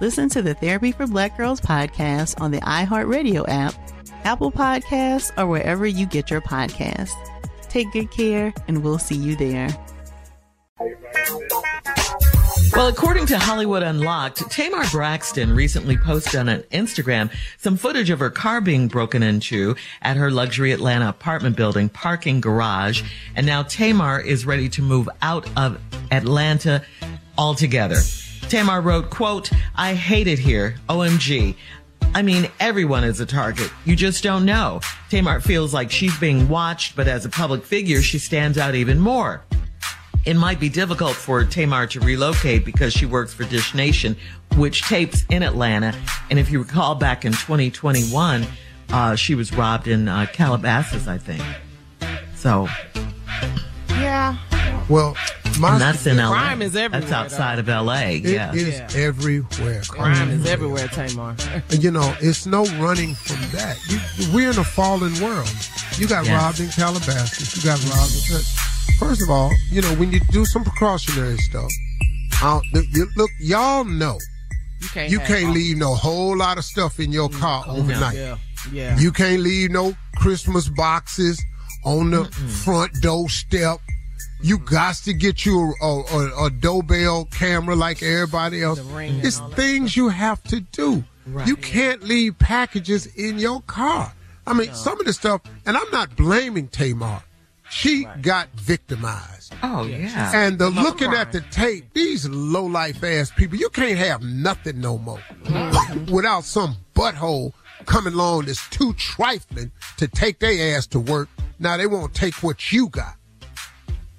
Listen to the Therapy for Black Girls podcast on the iHeartRadio app, Apple Podcasts, or wherever you get your podcasts. Take good care, and we'll see you there. Well, according to Hollywood Unlocked, Tamar Braxton recently posted on Instagram some footage of her car being broken into at her luxury Atlanta apartment building parking garage. And now Tamar is ready to move out of Atlanta altogether. Tamar wrote, quote, I hate it here. OMG. I mean, everyone is a target. You just don't know. Tamar feels like she's being watched, but as a public figure, she stands out even more it might be difficult for Tamar to relocate because she works for Dish Nation, which tapes in Atlanta. And if you recall back in 2021, uh, she was robbed in uh, Calabasas, I think. So. Yeah. Well, and that's in LA. Crime is everywhere. That's outside though. of LA. It yeah. is Yeah. everywhere. Crime is everywhere, Tamar. You know, it's no running from that. You, we're in a fallen world. You got Yeah. robbed in Calabasas. You got robbed in. First of all, you know, we need to do some precautionary stuff. Uh, th- you- look, y'all know You can't. you can't leave no whole lot of stuff in your car overnight. Yeah. Yeah. You can't leave no Christmas boxes on the front door step. You got to get you a, a, a doorbell camera like everybody else. The ring and It's things you have to do. You can't leave packages in your car. I mean, some of the stuff, and I'm not blaming Tamar. She got victimized. Oh, yeah. And the Love looking at the tape, these low life ass people, you can't have nothing no more mm-hmm. without some butthole coming along that's too trifling to take their ass to work. Now they won't take what you got.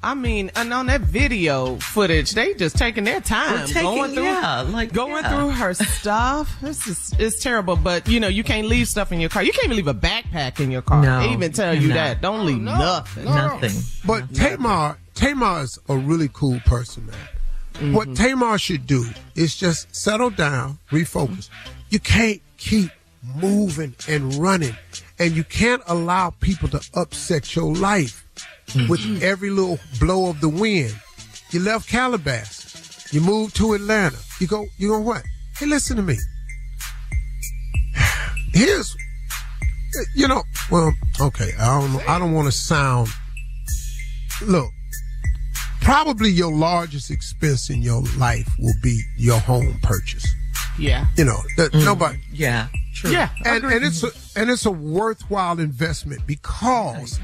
I mean, and on that video footage, they just taking their time taking- going through, yeah, like, going yeah. through her stuff. This is it's terrible, but you know you can't leave stuff in your car. You can't even leave a backpack in your car. No, they even tell you no. that. Don't leave nothing. Nothing. But Tamar, Tamar is a really cool person, man. Mm-hmm. What Tamar should do is just settle down, refocus. You can't keep moving and running, and you can't allow people to upset your life Mm-hmm. with every little blow of the wind. You left Calabasas, you moved to Atlanta. You go, you go what? Hey, listen to me. Here's, you know, well, okay, I don't know, I don't want to sound. Look, probably your largest expense in your life will be your home purchase. Yeah, You know, that mm-hmm. nobody. Yeah. True. yeah. And, and it's a, and it's a worthwhile investment because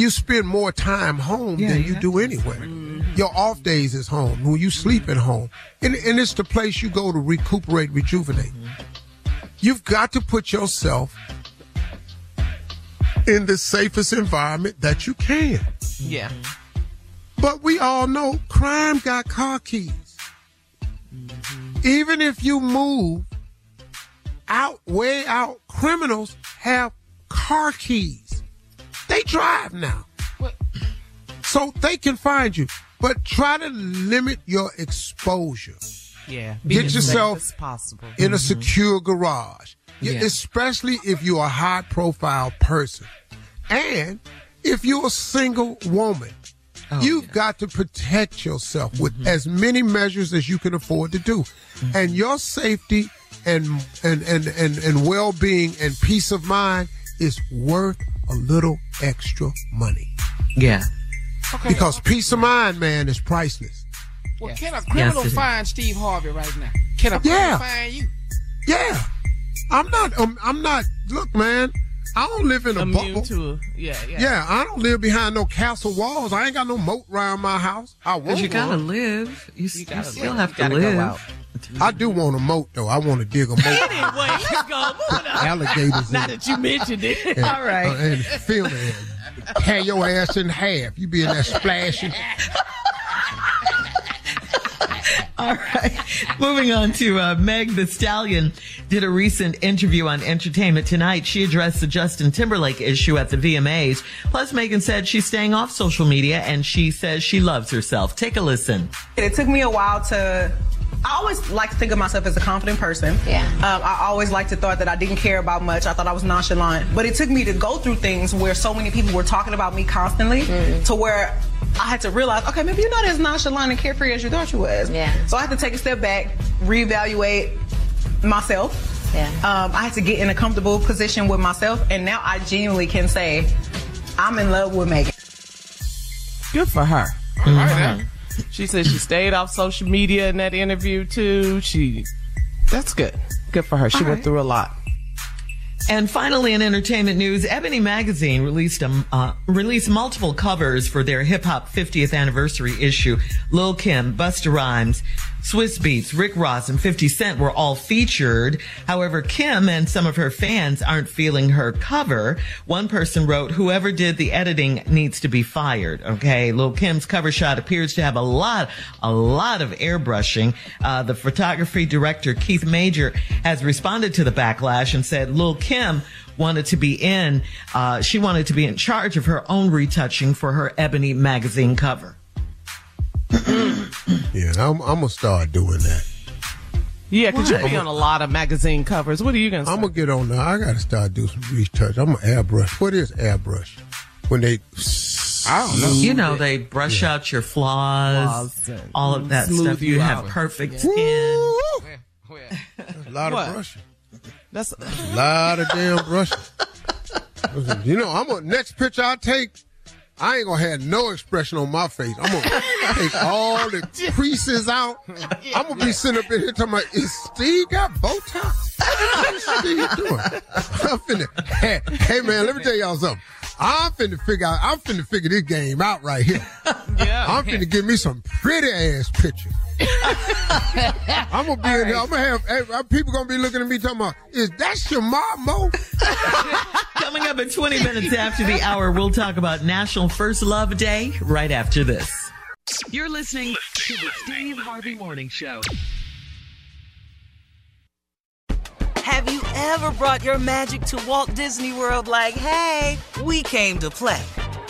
you spend more time home Yeah, than you you have do anywhere. Your off days is home when you sleep at home, and and it's the place you go to recuperate, rejuvenate. You've got to put yourself in the safest environment that you can. yeah. But we all know crime got car keys. Even if you move out, way out, criminals have car keys. They drive now. So they can find you. But try to limit your exposure. Yeah. Get yourself possible. in a secure garage, Yeah. especially if you're a high profile person. And if you're a single woman, you've got to protect yourself with as many measures as you can afford to do. And your safety and, and, and, and, and well being and peace of mind is worth a little extra money. Yeah. Because peace of mind, man, is priceless. Well, can a criminal it is. find Steve Harvey right now? Can a criminal Yeah. find you? Yeah. I'm not, um, I'm not, look, man, I don't live in a Immune bubble. to yeah, yeah. Yeah, I don't live behind no castle walls. I ain't got no moat around my house. I want Because you gotta one. live. You, you gotta still live. have You to gotta go live. Out. I do want a moat though. I want to dig a moat. Anyway, let's go. Moving on. Alligators Now that you mentioned it. And, All right. uh, and feel it. Tear your ass in half. You be in there splashing. All right. Moving on to uh, Meg the Stallion did a recent interview on Entertainment Tonight. She addressed the Justin Timberlake issue at the VMAs. Plus, Megan said she's staying off social media and she says she loves herself. Take a listen. It took me a while to. I always like to think of myself as a confident person. Yeah. Um, I always liked to thought that I didn't care about much. I thought I was nonchalant. But it took me to go through things where so many people were talking about me constantly to where I had to realize, okay, maybe you're not as nonchalant and carefree as you thought you was. Yeah. So I had to take a step back, reevaluate myself. Yeah. Um, I had to get in a comfortable position with myself, and now I genuinely can say I'm in love with Megan. Good for her. She said she stayed off social media in that interview too. She, that's good. Good for her. She went through a lot. And finally, in entertainment news, Ebony Magazine released a, uh, released multiple covers for their hip hop 50th anniversary issue. Lil Kim, Busta Rhymes, Swizz Beatz, Rick Ross, and 50 Cent were all featured. However, Kim and some of her fans aren't feeling her cover. One person wrote, "Whoever did the editing needs to be fired." Okay, Lil Kim's cover shot appears to have a lot, a lot of airbrushing. Uh, the photography director Keith Major has responded to the backlash and said, "Lil Kim." Wanted to be in, uh, she wanted to be in charge of her own retouching for her Ebony magazine cover. Yeah, I'm, I'm gonna start doing that. Yeah, because you be on a lot of magazine covers. What are you gonna say? I'm gonna get on there. I gotta start doing some retouch. I'm gonna airbrush. What is airbrush? When they I don't know. You know, they brush out your flaws, Flaws all of that smooth stuff. You you have out. perfect skin. Where- where? a lot What? of brushing. That's A lot of damn brushing. You know, I'm gonna next picture I take. I ain't gonna have no expression on my face. I'm gonna take all the creases out. I'm gonna be sitting up in here talking about, is Steve got Botox? What's Steve doing? I'm finna, hey, hey man, let me tell y'all something. I'm finna figure out, I'm finna figure this game out right here. yeah. I'm finna give me some pretty ass pictures. I'm gonna be in here. I'm gonna have uh, people gonna be looking at me talking about, is that Shemar Moore? Coming up in 20 minutes after the hour, we'll talk about National First Love Day right after this. You're listening to the Steve Harvey Morning Show. Have you ever brought your magic to Walt Disney World like, hey, we came to play?